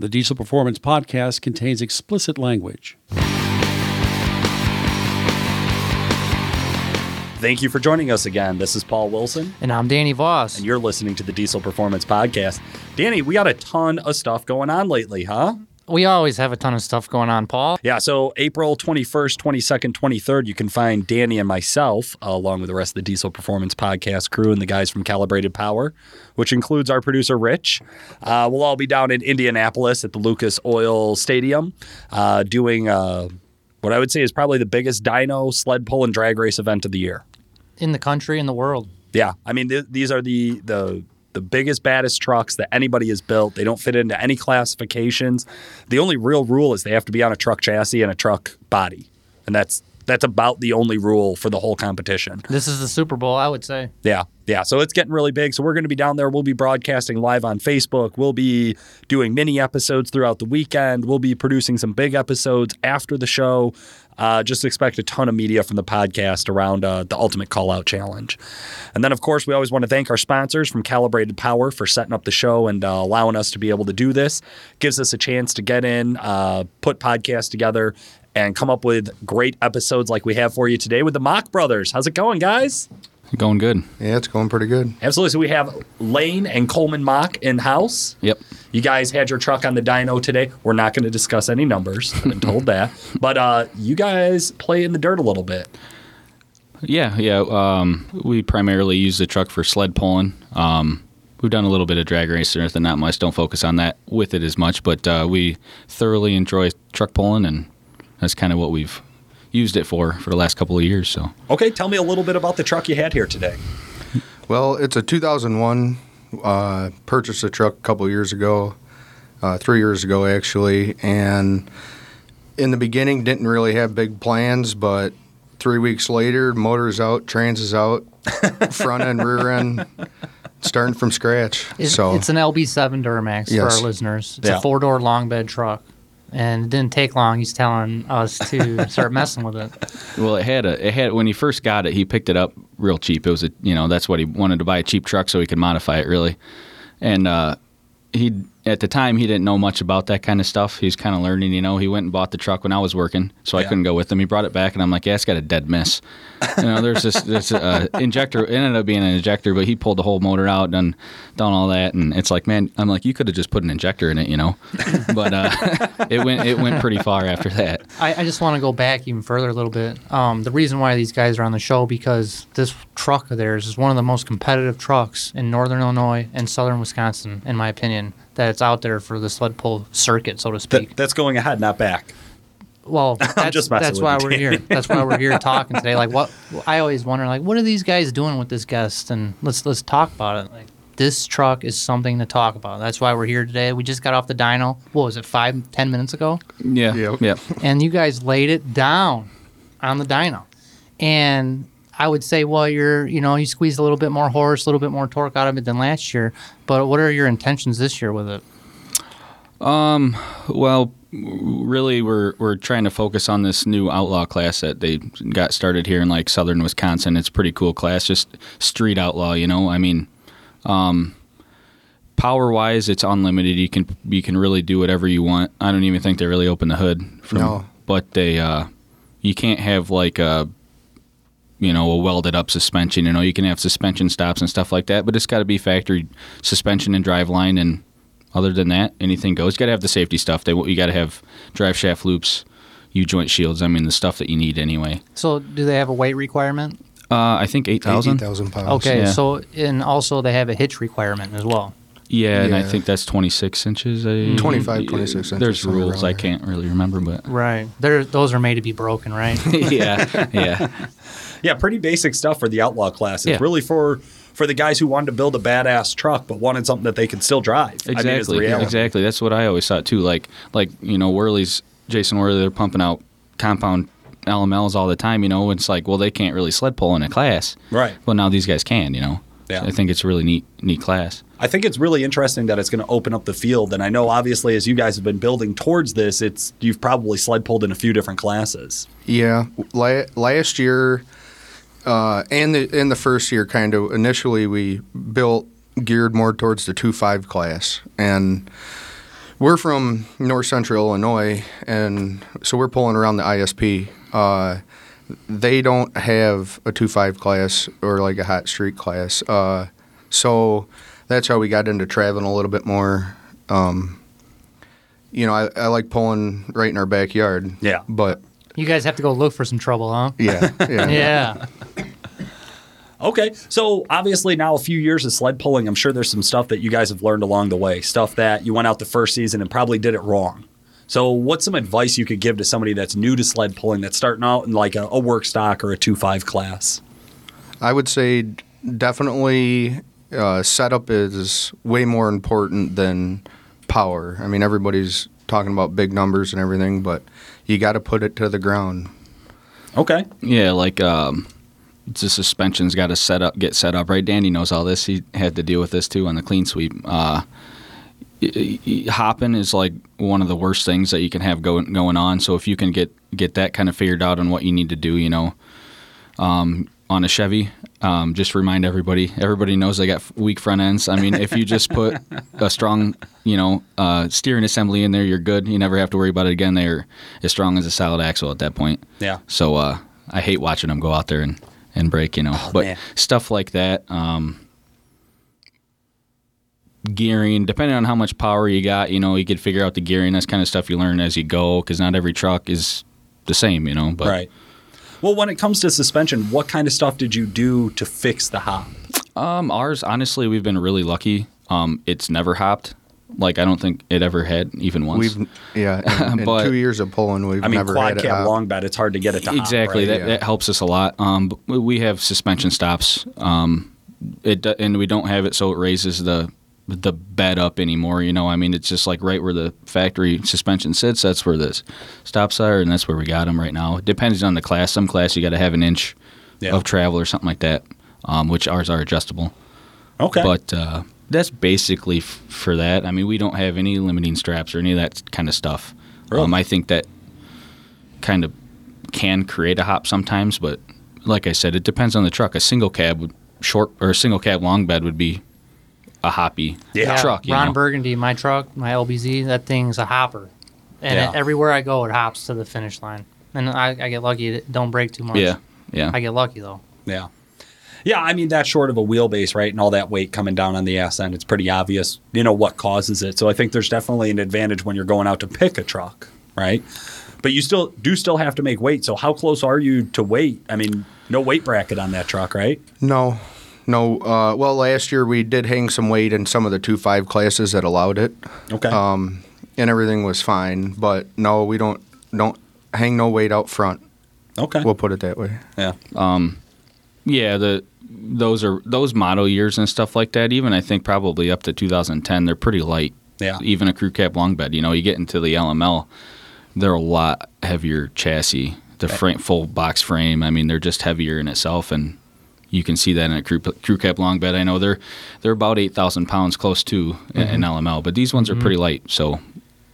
The Diesel Performance Podcast contains explicit language. Thank you for joining us again. This is Paul Wilson, And I'm Danny Voss. and you're listening to the Diesel Performance Podcast. Danny, we got a ton of stuff going on lately, huh? We always have a ton of stuff going on, Paul. Yeah, so April 21st, 22nd, 23rd, you can find Danny and myself, uh, along with the rest of the Diesel Performance Podcast crew and the guys from Calibrated Power, which includes our producer, Rich. Uh, we'll all be down in Indianapolis at the Lucas Oil Stadium uh, doing uh, what I would say is probably the biggest dyno, sled pull, and drag race event of the year. In the country, in the world. Yeah, I mean th- these are the the the biggest baddest trucks that anybody has built. They don't fit into any classifications. The only real rule is they have to be on a truck chassis and a truck body, and that's that's about the only rule for the whole competition. This is the Super Bowl, I would say. Yeah, yeah. So it's getting really big. So we're going to be down there. We'll be broadcasting live on Facebook. We'll be doing mini episodes throughout the weekend. We'll be producing some big episodes after the show. Uh, just expect a ton of media from the podcast around uh, the Ultimate Call Out Challenge. And then, of course, we always want to thank our sponsors from Calibrated Power for setting up the show and uh, allowing us to be able to do this. Gives us a chance to get in, uh, put podcasts together, and come up with great episodes like we have for you today with the Mock Brothers. How's it going, guys? Going good. Yeah, it's going pretty good. Absolutely. So we have Lane and Coleman Mock in house. Yep. You guys had your truck on the dyno today. We're not going to discuss any numbers. I've been told that. But uh, you guys play in the dirt a little bit. Yeah, yeah. Um, we primarily use the truck for sled pulling. Um, we've done a little bit of drag racing, and not much. Don't focus on that with it as much, but uh, we thoroughly enjoy truck pulling, and that's kind of what we've used it for for the last couple of years. So Okay, tell me a little bit about the truck you had here today. Well, it's a 2001. Uh, purchased a truck a couple years ago, uh, three years ago actually, and in the beginning didn't really have big plans, but three weeks later, motor's out, trans is out, front end, rear end, starting from scratch. It's, so it's an LB7 Duramax for our listeners. It's Yeah. a four door long bed truck. And it didn't take long. He's telling us to start messing with it. Well, it had a it had when he first got it, he picked it up real cheap. It was a you know that's what he wanted to buy a cheap truck so he could modify it really, and uh, he at the time he didn't know much about that kind of stuff. He's kind of learning. You know, he went and bought the truck when I was working, so I couldn't go with him. He brought it back, and I'm like, yeah, it's got a dead miss. You know, there's this this uh, injector. It ended up being an injector, but he pulled the whole motor out and done all that, and it's like, man, I'm like, you could have just put an injector in it, you know, but uh, it went it went pretty far after that. I, I just want to go back even further a little bit. Um, the reason why these guys are on the show because this truck of theirs is one of the most competitive trucks in northern Illinois and southern Wisconsin, in my opinion. That it's out there for the sled pull circuit, so to speak. Th- that's going ahead, not back. Well, that's, just that's why we're here. That's why we're here talking today. Like, what I always wonder, like, what are these guys doing with this guest? And let's let's talk about it. Like, this truck is something to talk about. That's why we're here today. We just got off the dyno. What was it, five, ten minutes ago? Yeah, Yep. yeah. And you guys laid it down on the dyno. And I would say, well, you're, you know, you squeezed a little bit more horse, a little bit more torque out of it than last year. But what are your intentions this year with it? Well, really, we're we're trying to focus on this new outlaw class that they got started here in like southern Wisconsin. It's a pretty cool class, just street outlaw. You know, I mean, um, power wise, it's unlimited. You can you can really do whatever you want. I don't even think they really open the hood. From, No. but they uh, you can't have like a you know a welded up suspension. You know, you can have suspension stops and stuff like that, but it's got to be factory suspension and drive line and other than that, anything goes. You got to have the safety stuff. They you got to have drive shaft loops, U joint shields. I mean, the stuff that you need anyway. So, do they have a weight requirement? Uh, I think eight thousand. 8,000 pounds. Okay, Yeah. so and also they have a hitch requirement as well. Yeah, and I think that's twenty six inches. I, 25, 26 inches, There's rules. I can't really remember, but Right. There, those are made to be broken, right? yeah, yeah, Yeah, pretty basic stuff for the outlaw class. It's Yeah. really for for the guys who wanted to build a badass truck but wanted something that they could still drive. exactly, I mean, it's exactly. That's what I always thought too. Like, like you know, Wehrli's Jason Wehrli, they're pumping out compound LMLs all the time. You know, it's like, well, they can't really sled pull in a class, Right. Well, now these guys can. You know, Yeah. I think it's a really neat, neat class. I think it's really interesting that it's going to open up the field. And I know, obviously, as you guys have been building towards this, it's you've probably sled pulled in a few different classes. Yeah, la- last year uh, and the in the first year, kind of initially we built geared more towards the two five class, and We're from north central Illinois, and so we're pulling around the ISP. Uh, they don't have a two five class or like a hot street class. Uh, so that's how we got into traveling a little bit more. Um, you know, I, I like pulling right in our backyard. Yeah. But You guys have to go look for some trouble, huh? yeah, yeah. Yeah. Okay, so obviously now a few years of sled pulling, I'm sure there's some stuff that you guys have learned along the way, stuff that you went out the first season and probably did it wrong. So, what's some advice you could give to somebody that's new to sled pulling, that's starting out in like a, a work stock or a two five class? I would say definitely uh, setup is way more important than power. I mean, everybody's talking about big numbers and everything, but you got to put it to the ground. Okay, Yeah, like um, the suspension's got to set up, get set up right. Danny knows all this. He had to deal with this too on the clean sweep. Uh, y- y- hopping is like one of the worst things that you can have going going on. So if you can get get that kind of figured out on what you need to do, you know, um, on a Chevy, um, just remind everybody. Everybody knows they got weak front ends. I mean, if you just put a strong, you know, uh, steering assembly in there, you're good. You never have to worry about it again. They're as strong as a solid axle at that point. yeah, So uh, I hate watching them go out there and, and break, you know. but man. stuff like that, um, gearing, depending on how much power you got, you know, you could figure out the gearing. That's kind of stuff you learn as you go because not every truck is the same, you know. But right. Well, when it comes to suspension, what kind of stuff did you do to fix the hop? um, ours, honestly, we've been really lucky. Um, it's never hopped. Like I don't think it ever had even once. We've yeah, in, in But- two years of pulling, we've I mean, never quad had it cab long bed, it's hard to get it to hop, exactly right? that, Yeah. that helps us a lot um but we- we have suspension stops um it and we don't have it so it raises the the bed up anymore you know i mean it's just like right where the factory suspension sits that's where the stops are and that's where we got them right now it depends on the class some class you got to have an inch Yeah. of travel or something like that um, which ours are adjustable Okay. but uh, that's basically f- for that. I mean, we don't have any limiting straps or any of that kind of stuff. Really? Um, I think that kind of can create a hop sometimes, but like I said, it depends on the truck. A single cab would short or a single cab long bed would be a hoppy Yeah. truck. You Ron know? Burgundy, my truck, my LBZ, that thing's a hopper. And Yeah. it, everywhere I go, it hops to the finish line. And I, I get lucky. It don't break too much. Yeah, yeah. I get lucky, though. Yeah. Yeah, I mean that's short of a wheelbase, right? And all that weight coming down on the ass end, it's pretty obvious, you know, what causes it. So I think there's definitely an advantage when you're going out to pick a truck, right? But you still do still have to make weight. So how close are you to weight? I mean, no weight bracket on that truck, right? No, no. Uh, well, last year we did hang some weight in some of the two five classes that allowed it, Okay. um, and everything was fine. But no, we don't don't hang no weight out front. okay. We'll put it that way. yeah. Um, Yeah, the those are those model years and stuff like that. Even I think probably up to 2010, they're pretty light. Yeah. Even a crew cab long bed. You know, you get into the LML, they're a lot heavier chassis. The frame, full box frame. I mean, they're just heavier in itself, and you can see that in a crew, crew cab long bed. I know they're they're about 8,000 pounds, close to in- in LML, but these ones are pretty light. So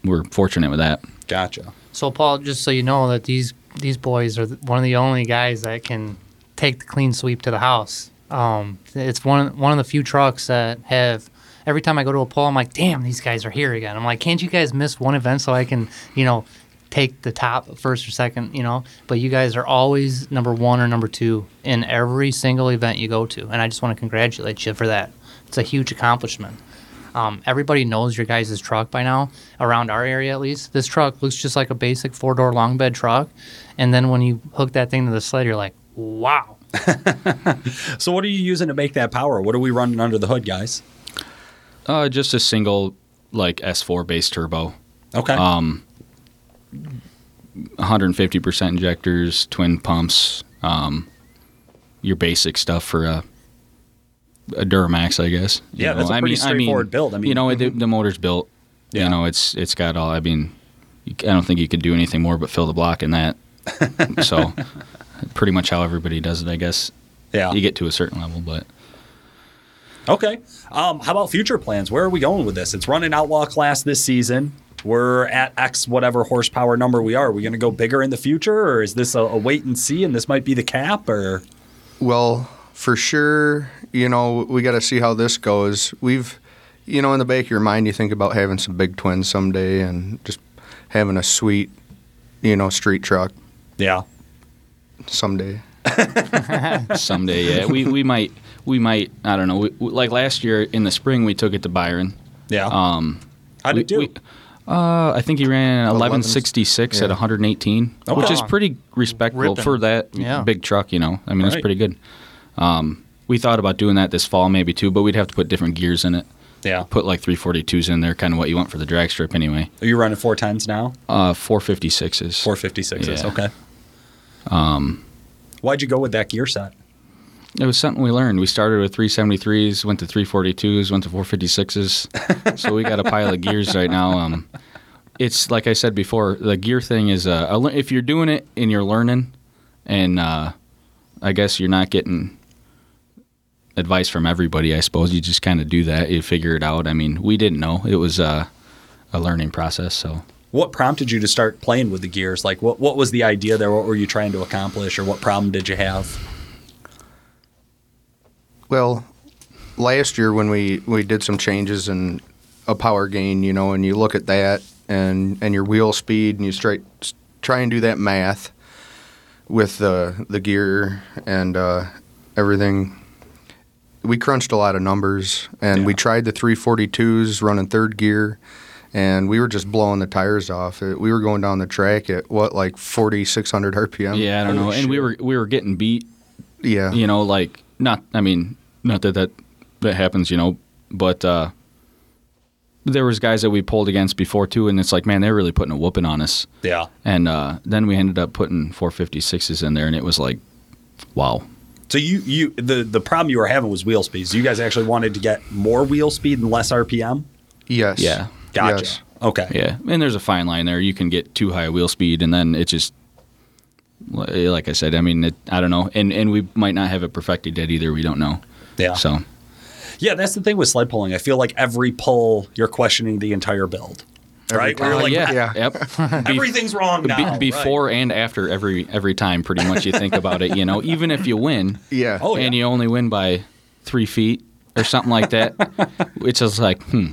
we're fortunate with that. Gotcha. So, Paul, just so you know that these these boys are one of the only guys that can take the clean sweep to the house. Um, it's one one of the few trucks that have. Every time I go to a pull, I'm like, "Damn, these guys are here again." I'm like, "Can't you guys miss one event so I can, you know, take the top first or second, you know?" But you guys are always number one or number two in every single event you go to, and I just want to congratulate you for that. It's a huge accomplishment. Um, everybody knows your guys' truck by now, around our area at least. This truck looks just like a basic four door long bed truck. And then when you hook that thing to the sled, you're like, wow. So what are you using to make that power? What are we running under the hood, guys? Uh, just a single like S4 base turbo. Okay. Um, 150% injectors, twin pumps, um, your basic stuff for a, a Duramax, I guess. You Yeah, that's a I pretty mean- straightforward build. I mean- you know, the, the motor's built. Yeah. You know, it's it's got all. I mean, I don't think you could do anything more but fill the block in that. so, pretty much how everybody does it, I guess. yeah. You get to a certain level, but Okay. Um, how about future plans? Where are we going with this? It's running outlaw class this season. We're at X whatever horsepower number we are. Are we going to go bigger in the future, or is this a, a wait and see, and this might be the cap? Or Well, for sure, you know, we got to see how this goes. We've, you know, in the back of your mind, you think about having some big twins someday and just having a sweet, you know, street truck Yeah. someday. someday. Yeah, we, we might we might I don't know. We, we- like last year in the spring, we took it to Byron. Yeah. Um, How'd we- it do? we- uh, I think he ran 1166 at yeah. 118, which is pretty respectable Ripping. for that Yeah. big truck. You know, I mean, it's Right. pretty good. Um, we thought about doing that this fall maybe too, but we'd have to put different gears in it. yeah. Put like 342s in there, kind of what you want for the drag strip anyway. Are you running 410s now? Uh, 456s. 456s. Yeah. Okay. Um, Why'd you go with that gear set? It was something we learned. We started with 373s, went to 342s, went to 456s. so we got a pile of gears right now. Um, it's like I said before, the gear thing is uh, a, if you're doing it and you're learning, and uh, I guess you're not getting advice from everybody. I suppose you just kind of do that. You figure it out. I mean, we didn't know. It was uh, a learning process. So What prompted you to start playing with the gears? Like, what, what was the idea there? What were you trying to accomplish, or what problem did you have? Well, last year when we, we did some changes in a power gain, you know, and you look at that and, and your wheel speed and you straight, try and do that math with the, the gear and uh, everything. We crunched a lot of numbers and we tried the 342s running third gear and we were just blowing the tires off. It, we were going down the track at what, like 4,600 RPM? yeah, I don't know. holy And we were we were getting beat Yeah. you know like not i mean not that that that happens you know but uh there was guys that we pulled against before too and it's like man they're really putting a whooping on us Yeah. and uh then we ended up putting 456s in there and it was like wow So you you the the problem you were having was wheel speeds. You guys actually wanted to get more wheel speed and less RPM. Yes. Yeah. Gotcha. Yes. Okay. yeah and there's a fine line there you can get too high a wheel speed and then it just like i said i mean it, i don't know and and we might not have it perfected yet either we don't know Yeah. so Yeah, that's the thing with sled pulling. I feel like every pull you're questioning the entire build. right? Where Uh, like, yeah, Yeah. yep Be- everything's wrong Be- now. before and after every every time, pretty much you think about it. You know, even if you win, Yeah. Oh, and yeah. you only win by three feet or something like that, it's just like, hmm.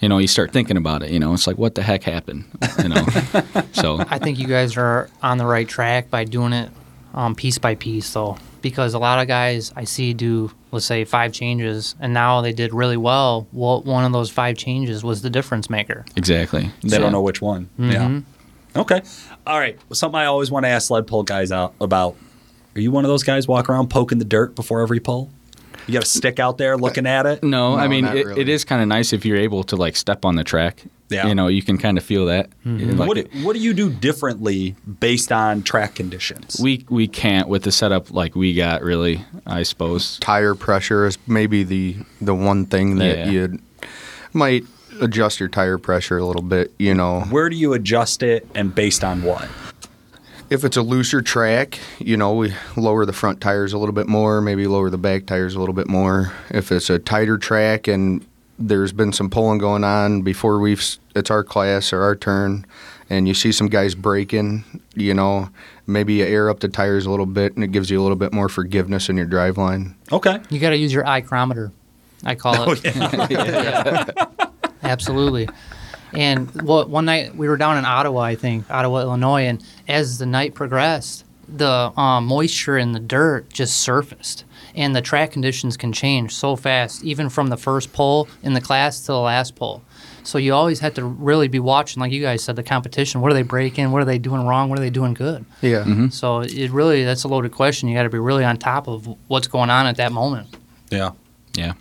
You know, you start thinking about it. You know, it's like, what the heck happened? You know, so I think you guys are on the right track by doing it um, piece by piece, though, because a lot of guys I see do, let's say, five changes, and now they did really well. Well, one of those five changes was the difference maker. exactly. They So- don't know which one. Mm-hmm. Yeah. Okay. All right. Something I always want to ask sled pull guys out about. Are you one of those guys walk around poking the dirt before every pull? You got a stick out there looking at it? No, I mean it, really. it is kind of nice if you're able to like step on the track. Yeah. You know, you can kind of feel that. Mm-hmm. Like What, it- what do you do differently based on track conditions? we we can't with the setup like we got really. I suppose. tire pressure is maybe the the one thing that Yeah. you might adjust your tire pressure a little bit. You know, Where do you adjust it and based on what? if it's a looser track, you know, we lower the front tires a little bit more, maybe lower the back tires a little bit more. If it's a tighter track and there's been some pulling going on before we've it's our class or our turn and you see some guys breaking you know, maybe you air up the tires a little bit and it gives you a little bit more forgiveness in your drive line. Okay. You got to use your ichrometer, I call it. Oh, yeah. Absolutely. And well, one night we were down in Ottawa, I think, Ottawa, Illinois, and as the night progressed, the um, moisture in the dirt just surfaced, and the track conditions can change so fast, even from the first pole in the class to the last pole. So you always have to really be watching, like you guys said, the competition. What are they breaking? What are they doing wrong? What are they doing good? Yeah. So it really that's a loaded question. You got to be really on top of what's going on at that moment. Yeah. Yeah.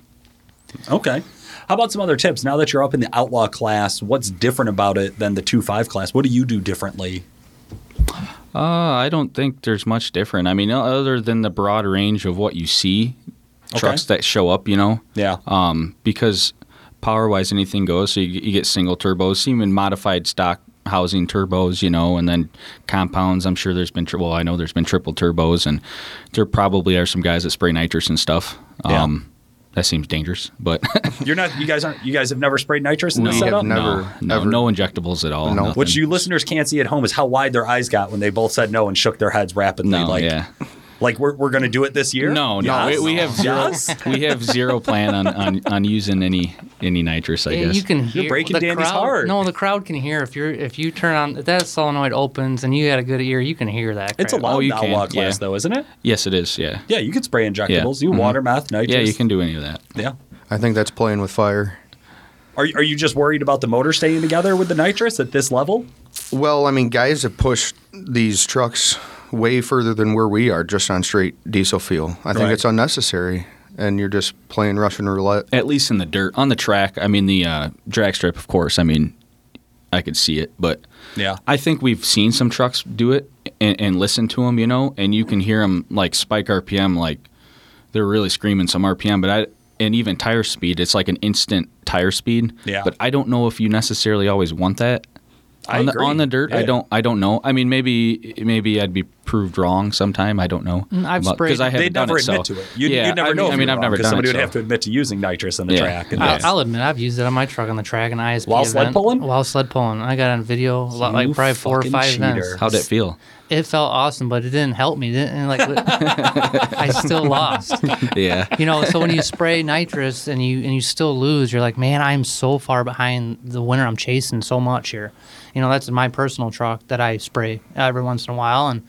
Okay. How about some other tips? Now that you're up in the outlaw class, what's different about it than the 2 5 class? What do you do differently? Uh, I don't think there's much different. I mean, other than the broad range of what you see, Okay. trucks that show up, you know, Yeah. um, because power wise, anything goes. So you, you get single turbos, even modified stock housing turbos, you know, and then compounds. I'm sure there's been, tri- well, I know there's been triple turbos, and there probably are some guys that spray nitrous and stuff. Yeah. That seems dangerous, but You're not, you guys aren't, you guys have never sprayed nitrous in no, this have setup? never- no, no, ever- no injectables at all. No. nothing. What you listeners can't see at home is how wide their eyes got when they both said no and shook their heads rapidly. No, like, yeah. Like we're, we're going to do it this year? No, no, Yes. we, we have zero. Yes. We have zero plan on, on, on using any any nitrous. I Yeah, guess you can hear breaking the Danny's crowd, heart. No, the crowd can hear if you're if you turn on if that solenoid opens and you had a good ear, you can hear that. It's crap. allowed Oh, you in can, outlaw class, yeah. though, isn't it? Yes, it is. Yeah. Yeah, you could spray injectables. You Mhm. water, meth, nitrous. Yeah, you can do any of that. Yeah. I think that's playing with fire. Are, are you just worried about the motor staying together with the nitrous at this level? Well, I mean, guys have pushed these trucks way further than where we are just on straight diesel fuel. I think Right. it's unnecessary, and you're just playing Russian roulette. At least in the dirt on the track. I mean, the uh, drag strip, of course. I mean, I could see it, but Yeah. I think we've seen some trucks do it and, and listen to them, you know, and you can hear them like spike RPM, like they're really screaming some RPM, but I and even tire speed, it's like an instant tire speed. Yeah. But I don't know if you necessarily always want that. I on the agree. on the dirt, I don't I don't know. I mean, maybe maybe I'd be proved wrong sometime. I don't know. Mm, I've sprayed- because I haven't They'd done never it, admit so- to it. You'd, yeah, you'd never I know. mean, I mean, I've never wrong, 'cause done somebody it. would so- have to admit to using nitrous on the Yeah. track. And I, that's- I'll admit I've used it on my truck on the track and ISP While sled pulling? While sled pulling, I got on video a lot, like probably four or five cheater. events. How'd it feel? It felt awesome, but it didn't help me. Didn't like I still lost. Yeah. You know, so when you spray nitrous and you and you still lose, you're like, man, I'm so far behind the winner. I'm chasing so much here. You know, that's my personal truck that I spray every once in a while, and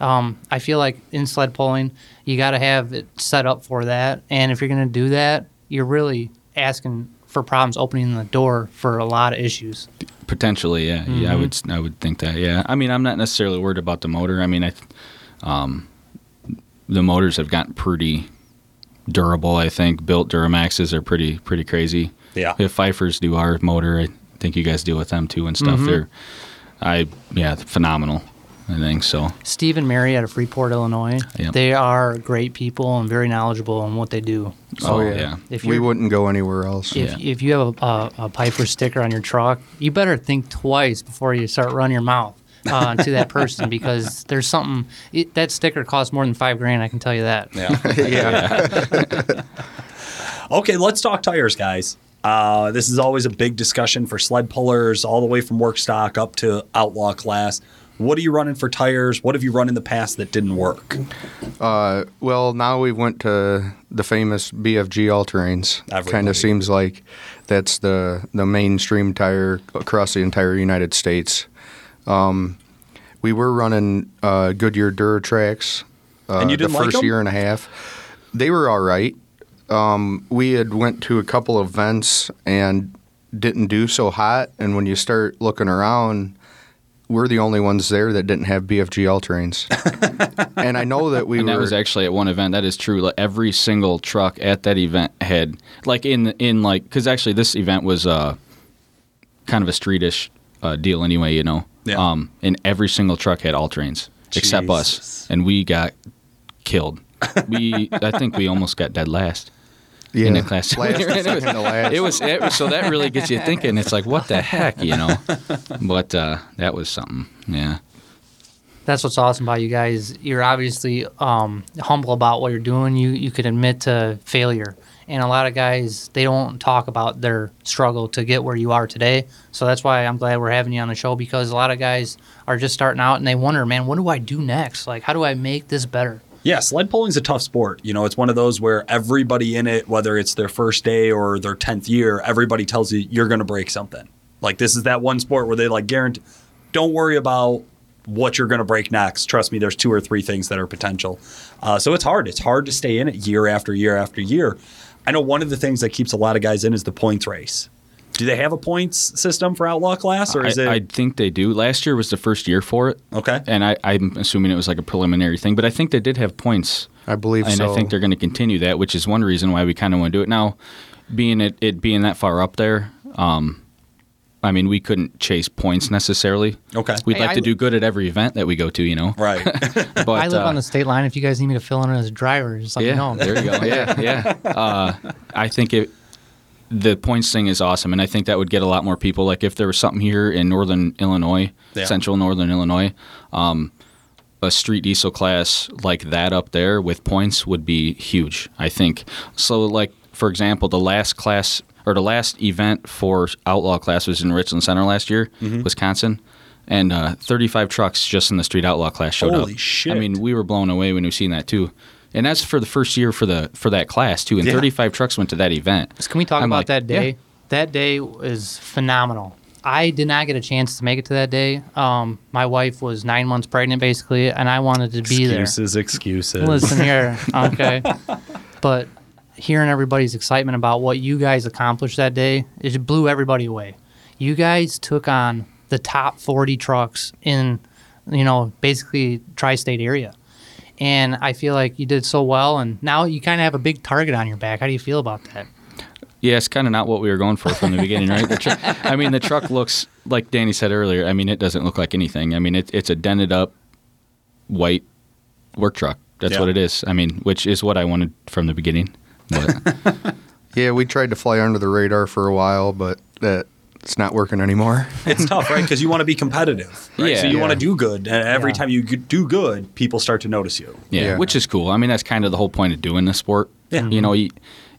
um, I feel like in sled pulling, you got to have it set up for that. And if you're going to do that, you're really asking for problems, opening the door for a lot of issues. Potentially, yeah, yeah. I would, I would think that. Yeah, I mean, I'm not necessarily worried about the motor. I mean, I, um, the motors have gotten pretty durable. I think built Duramaxes are pretty, pretty crazy. Yeah. If Pfeiffer's do our motor, I think you guys deal with them too and stuff. They're, I, yeah, phenomenal. I think so. Steve and Mary out of Freeport, Illinois, Yep. they are great people and very knowledgeable in what they do. So, yeah. If We wouldn't go anywhere else. if, Yeah. if you have a, a, a Piper sticker on your truck, you better think twice before you start running your mouth uh, to that person because there's something it, that sticker costs more than five grand. I can tell you that. Yeah. yeah. Okay, let's talk tires, guys. Uh, this is always a big discussion for sled pullers, all the way from work stock up to outlaw class. What are you running for tires? What have you run in the past that didn't work? Uh, well, now we went to the famous BFG all terrains. Kind of seems like that's the the mainstream tire across the entire United States. Um, we were running uh, Goodyear Duratrax uh, And you didn't the like first 'em? year and a half. They were all right. Um, we had went to a couple of events and didn't do so hot. And when you start looking around, we're the only ones there that didn't have BFG all terrains. and I know that we and were. that was actually at one event. That is true. Like every single truck at that event had like in in like because actually this event was uh kind of a streetish uh, deal anyway. You know. Yeah. Um, and every single truck had all terrains except us, and we got killed. We I think we almost got dead last. Yeah, in the class. last, it, was, last. it was it was so that really gets you thinking. It's like what the heck, you know? But uh, that was something. Yeah. That's what's awesome about you guys. You're obviously um, humble about what you're doing. You you can admit to failure, and a lot of guys they don't talk about their struggle to get where you are today. So that's why I'm glad we're having you on the show because a lot of guys are just starting out and they wonder, man, what do I do next? Like, how do I make this better? Yeah, sled pulling's a tough sport. You know, it's one of those where everybody in it, whether it's their first day or their 10th year, everybody tells you you're going to break something. Like this is that one sport where they like guarantee don't worry about what you're going to break next. Trust me, there's two or three things that are potential. Uh, so it's hard. It's hard to stay in it year after year after year. I know one of the things that keeps a lot of guys in is the points race. Do they have a points system for outlaw class, or is I, it I think they do. Last year was the first year for it. okay? And I, I'm assuming it was like a preliminary thing, but I think they did have points. I believe and so. I think they're going to continue that, which is one reason why we kind of want to do it now. Being it, it being that far up there, um, I mean, we couldn't chase points necessarily. Okay. We'd Hey, like I to do good at every event that we go to, you know. Right. But I live uh, on the state line. If you guys need me to fill in as a driver, just let yeah, me know. there you go. Yeah, yeah. Uh, I think it. The points thing is awesome, and I think that would get a lot more people. Like if there was something here in northern Illinois, Yeah. central northern Illinois, um, a street diesel class like that up there with points would be huge. I think. So, like for example, the last class or the last event for outlaw class was in Richland Center last year, Wisconsin. and uh, 35 trucks just in the street outlaw class showed up. Holy shit. I mean, we were blown away when we seen that too. And that's for the first year for the for that class too. And Yeah. 35 trucks went to that event. So can we talk I'm about like, that day? yeah. That day is phenomenal. I did not get a chance to make it to that day. Um, my wife was nine months pregnant, basically, and I wanted to be there. Excuses, excuses. Listen here, okay. but hearing everybody's excitement about what you guys accomplished that day, it blew everybody away. You guys took on the top 40 trucks in, you know, basically tri-state area. And I feel like you did so well, and now you kind of have a big target on your back. How do you feel about that? Yeah, it's kind of not what we were going for from the beginning, right? The tru- I mean, the truck looks like Danny said earlier. I mean, it doesn't look like anything. I mean, it, it's a dented up white work truck. That's Yeah. what it is. I mean, which is what I wanted from the beginning. But Yeah, we tried to fly under the radar for a while, but that it's not working anymore. it's tough, right? Because you want to be competitive, right? so Yeah. you want to do good, and every Yeah. time you do good, people start to notice you. yeah, Yeah. which is cool. I mean, that's kind of the whole point of doing the sport. Yeah. You know, you,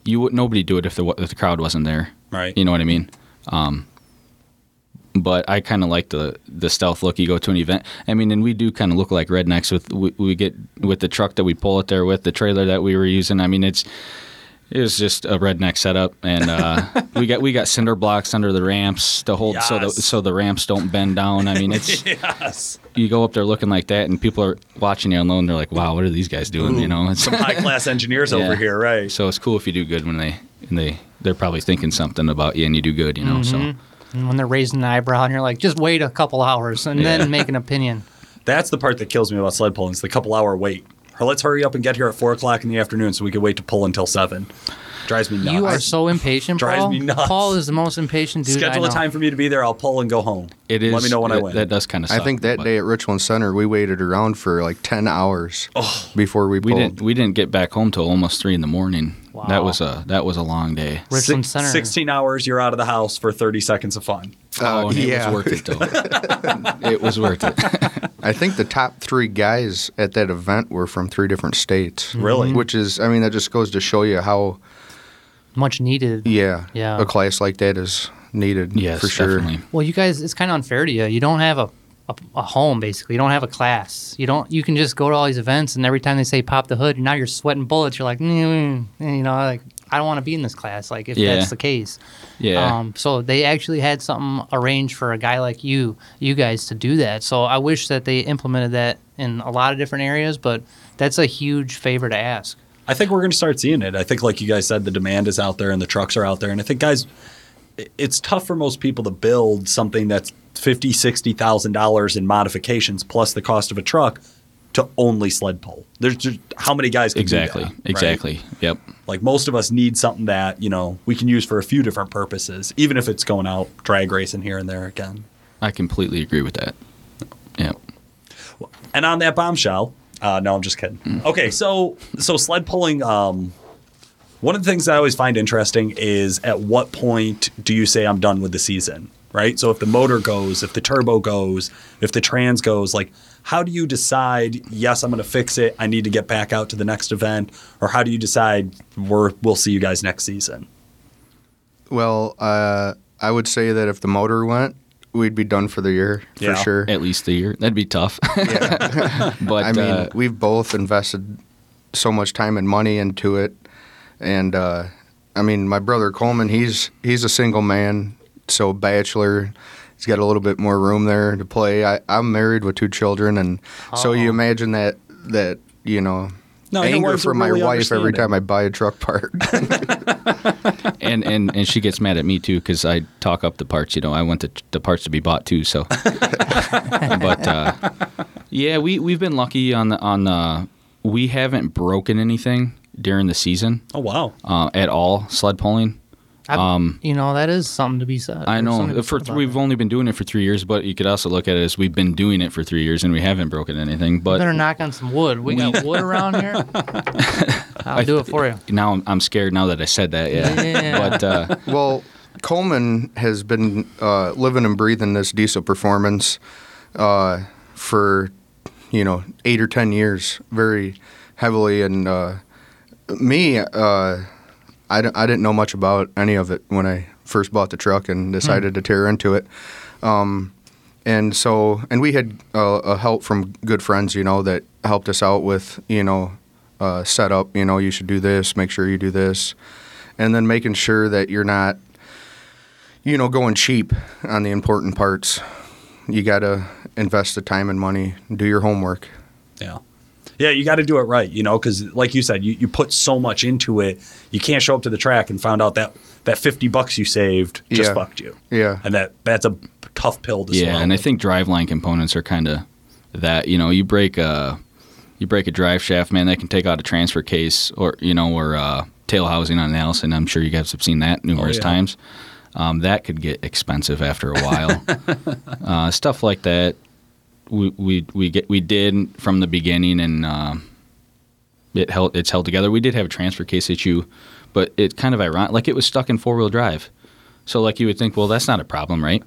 you would nobody do it if the if the crowd wasn't there. Right. You know what I mean? Um, but I kind of like the the stealth look. You go to an event. I mean, and we do kind of look like rednecks with we, we get with the truck that we pull it there with the trailer that we were using. I mean, it's it was just a redneck setup, and uh, we got we got cinder blocks under the ramps to hold so the so the ramps don't bend down. I mean, it's Yes. you go up there looking like that, and people are watching you alone. They're like, "Wow, what are these guys doing?" you know, it's, Some high class engineers over here, right? so it's cool if you do good when they and they they're probably thinking something about you, and you do good. You know, so. And when they're raising an eyebrow, and you're like, just wait a couple hours and Yeah. then make an opinion. That's the part that kills me about sled pulling. Is the couple hour wait. Or let's hurry up and get here at four o'clock in the afternoon so we can wait to pull until seven. Drives me nuts. You are so impatient, Drives Paul. me nuts. Paul is the most impatient dude I Schedule a know. time for me to be there. I'll pull and go home. It is. Let me know when I that- win. That does kind of. I think that day at Richland Center, we waited around for like 10 hours oh. before we pulled. we didn't we didn't get back home till almost three in the morning. Wow. That was a that was a long day. Richland Six- Center. 16 hours, you're out of the house for 30 seconds of fun. oh, and yeah. it was worth it though. it was worth it. I think the top three guys at that event were from three different states. Really? Which is, I mean, that just goes to show you how, Much needed. yeah, Yeah. a class like that is needed Yes, for sure. definitely. Well, you guys, it's kind of unfair to you. You don't have a, a, a home basically. You don't have a class. You don't. You can just go to all these events, and every time they say pop the hood, and now you're sweating bullets. You're like, mm, mm, you know, like I don't want to be in this class. Like if Yeah. that's the case. Yeah. Um, so they actually had something arranged for a guy like you, you guys, to do that. So I wish that they implemented that in a lot of different areas, but that's a huge favor to ask. I think we're going to start seeing it. I think, like you guys said, the demand is out there and the trucks are out there. And I think, guys, it's tough for most people to build something that's fifty, sixty thousand dollars in modifications plus the cost of a truck to only sled pull. There's just how many guys can do exactly. that, right? Exactly. Yep. Like most of us need something that you know we can use for a few different purposes, even if it's going out drag racing here and there again. I completely agree with that. Yep. And on that bombshell, uh, no, I'm just kidding. Okay, so so sled pulling. Um, one of the things that I always find interesting is at what point do you say I'm done with the season, right? So if the motor goes, if the turbo goes, if the trans goes, like how do you decide? Yes, I'm going to fix it. I need to get back out to the next event, or how do you decide we're we'll see you guys next season? Well, uh, I would say that if the motor went, we'd be done for the year for sure. At least a year. That'd be tough. but I mean, uh, we've both invested so much time and money into it, and uh, I mean, my brother Coleman, he's he's a single man, so bachelor. He's got a little bit more room there to play. I, I'm married with two children, and so you Oh. imagine that that you know No, your anger wives are from my wife every understanding. time I buy a truck part. and, and and she gets mad at me too because I talk up the parts. You know, I want the the parts to be bought too. So, but uh, yeah, we we've been lucky on the on the we haven't broken anything during the season Oh wow, uh, at all sled pulling. I've- Um, you know, that is something to be said. I There's something to know for said about we've that. only been doing it for three years, but you could also look at it as we've been doing it for three years and we haven't broken anything. But better knock on some wood. We got wood around here. I'll do it for you. now I'm, I'm scared now that I said that. Yeah, Yeah. but uh, Well, Coleman has been uh, living and breathing this diesel performance uh, for you know eight or ten years, very heavily. And uh, me, uh, I, d- I didn't know much about any of it when I first bought the truck and decided to tear into it. Um, and so and we had uh, a help from good friends, you know, that helped us out with you know uh, setup. You know, you should do this. Make sure you do this, and then making sure that you're not you know going cheap on the important parts. You got to invest the time and money, do your homework. Yeah. Yeah, you got to do it right, you know, because like you said, you, you put so much into it. You can't show up to the track and find out that that 50 bucks you saved just Yeah. fucked you. Yeah. And that that's a tough pill to yeah, swallow. Yeah, and I think driveline components are kind of that. You know, you break a you break a drive shaft, man, that can take out a transfer case or you know or uh, tail housing on an Allison. I'm sure you guys have seen that numerous yeah. times. Um, that could get expensive after a while. uh, stuff like that, we we we get we did from the beginning, and uh, it held it's held together. We did have a transfer case issue, but it's kind of ironic. Like it was stuck in four wheel drive. So like you would think, well, that's not a problem, right?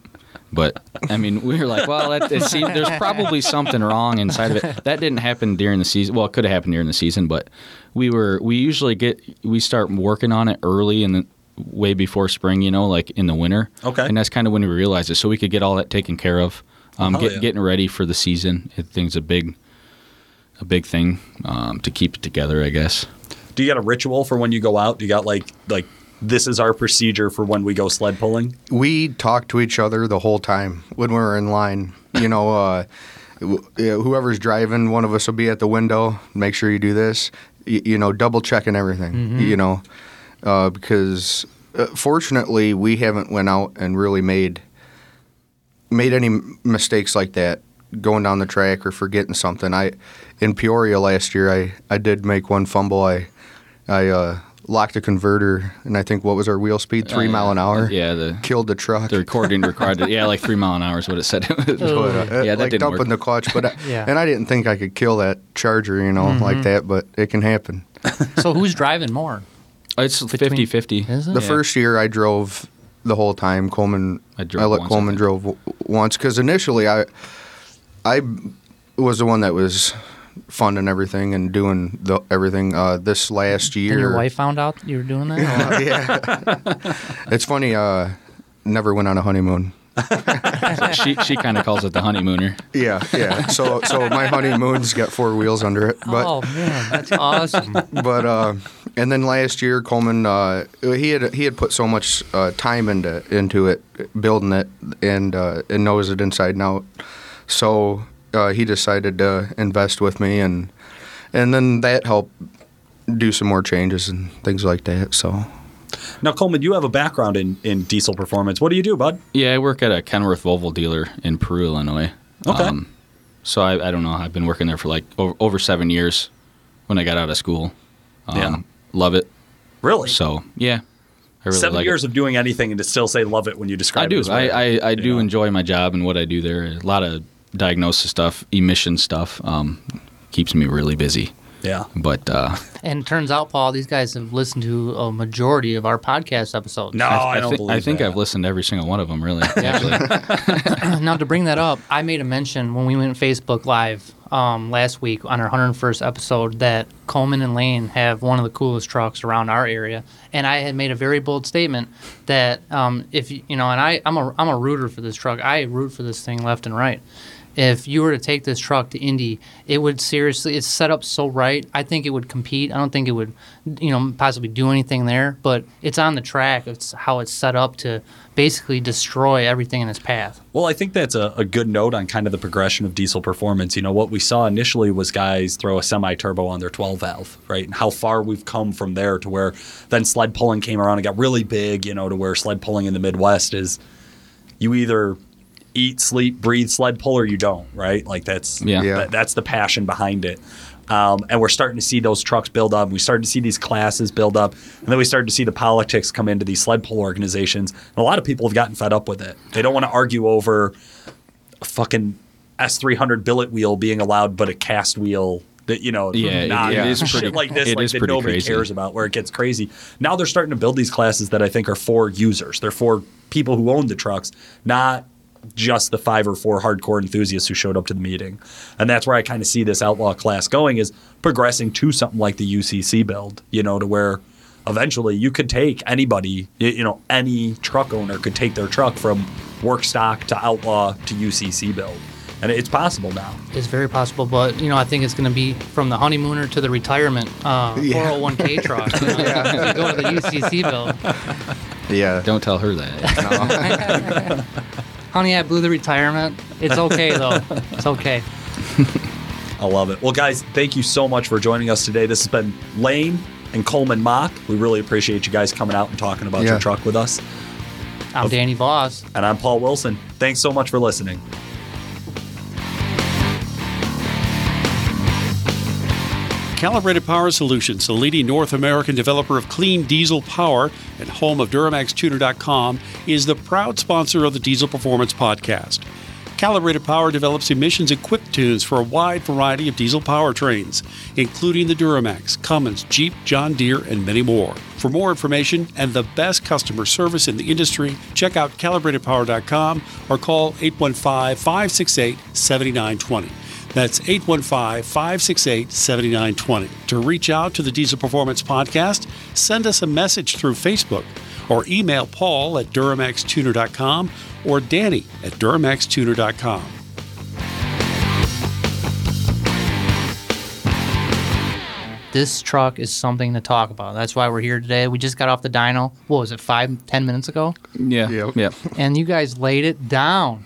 But I mean, we were like, well, that, it seems, there's probably something wrong inside of it. That didn't happen during the season. Well, it could have happened during the season, but we were we usually get we start working on it early the way before spring, you know, like in the winter. Okay. And that's kind of when we realized it, so we could get all that taken care of. Um, hell get, yeah. getting ready for the season. I think is a big a big thing um, to keep it together, I guess. do you got a ritual for when you go out? Do you got like like this is our procedure for when we go sled pulling? we talk to each other the whole time when we're in line. You know, uh, whoever's driving, one of us will be at the window. Make sure you do this. Y- you know, double checking everything. You know, uh, because uh, fortunately we haven't went out and really made made any mistakes like that going down the track or forgetting something. I in Peoria last year, I I did make one fumble. I I uh, locked a converter, and I think what was our wheel speed? Three Uh, mile an hour Yeah, the killed the truck. the recording required it. Yeah, like three mile an hour is what it said. But, uh, yeah, that like didn't dumping work. the clutch, but I, Yeah. and I didn't think I could kill that charger, you know, like that, but it can happen. So who's driving more? It's Between- 50-50. Is it? The Yeah. first year I drove the whole time. Coleman, I I, drove let once, Coleman think. drove w- once because initially I, I was the one that was funding everything and doing the everything. Uh, this last year, And your wife found out you were doing that? Uh, yeah, it's funny. Uh, never went on a honeymoon. she she kind of calls it the honeymooner. Yeah, yeah. So so my honeymoon's got four wheels under it, but. oh man, that's awesome. but uh, and then last year Coleman uh, he had he had put so much uh, time into into it, building it, and uh, and knows it inside and out. So uh, he decided to invest with me, and and then that helped do some more changes and things like that. So Now, Coleman, you have a background in, in diesel performance. What do you do, bud? Yeah, I work at a Kenworth Volvo dealer in Peru, Illinois. Um, Okay. so I, I don't know. I've been working there for like over, over seven years. When I got out of school, um, Yeah. Love it. Really? So yeah, I really Seven like years it. of doing anything and to still say love it when you describe I it. do. as I. I, I do Yeah. enjoy my job and what I do there. A lot of diagnosis stuff, emission stuff. Um, keeps me really busy. Yeah. But uh, And it turns out, Paul, these guys have listened to a majority of our podcast episodes. No, I, don't thi- believe I think that. I've listened to every single one of them. Really, actually. now to bring that up, I made a mention when we went Facebook Live um, last week on our 101st episode that Coleman and Lane have one of the coolest trucks around our area, and I had made a very bold statement that um, if you you know, and I I'm a I'm a rooter for this truck. I root for this thing left and right. If you were to take this truck to Indy, it would seriously. It's set up so right. I think it would compete. I don't think it would, you know, possibly do anything there. But it's on the track. It's how it's set up to basically destroy everything in its path. Well, I think that's a, a good note on kind of the progression of diesel performance. You know, what we saw initially was guys throw a semi turbo on their 12 valve, right? And how far we've come from there to where then sled pulling came around and got really big, you know, to where sled pulling in the Midwest is you either eat, sleep, breathe sled pull or you don't, right? Like that's Yeah. Yeah. that- that's the passion behind it. Um, and we're starting to see those trucks build up. We started to see these classes build up, and then we started to see the politics come into these sled pull organizations. And a lot of people have gotten fed up with it. They don't want to argue over a fucking S300 billet wheel being allowed, but a cast wheel that you know, Yeah, it- not it is pretty- like this, it like is that pretty nobody crazy. cares about. Where it gets crazy. Now they're starting to build these classes that I think are for users. They're for people who own the trucks, not just the five or four hardcore enthusiasts who showed up to the meeting. And that's where I kind of see this outlaw class going is progressing to something like the UCC build, you know, to where eventually you could take anybody, you know, any truck owner could take their truck from work stock to outlaw to UCC build. And it's possible now. It's very possible, but you know, I think it's going to be from the honeymooner to the retirement uh, Yeah. 401k truck. You know, if you go to the UCC bill. Yeah. Don't tell her that. Honey, I blew the retirement. It's okay though. It's okay. I love it. Well, guys, thank you so much for joining us today. This has been Lane and Coleman Mock. We really appreciate you guys coming out and talking about Yeah. your truck with us. I'm Danny Voss. And I'm Paul Wilson. Thanks so much for listening. Calibrated Power Solutions, the leading North American developer of clean diesel power and home of DuramaxTuner.com, is the proud sponsor of the Diesel Performance Podcast. Calibrated Power develops emissions equipped tunes for a wide variety of diesel powertrains, including the Duramax, Cummins, Jeep, John Deere, and many more. For more information and the best customer service in the industry, check out calibratedpower.com or call 815 568 7920. That's 815 568 7920. To reach out to the Diesel Performance Podcast, send us a message through Facebook or email Paul at DuramaxTuner.com or Danny at DuramaxTuner.com. This truck is something to talk about. That's why we're here today. We just got off the dyno. What was it, five, ten minutes ago? Yeah. Yep. Yeah. And you guys laid it down.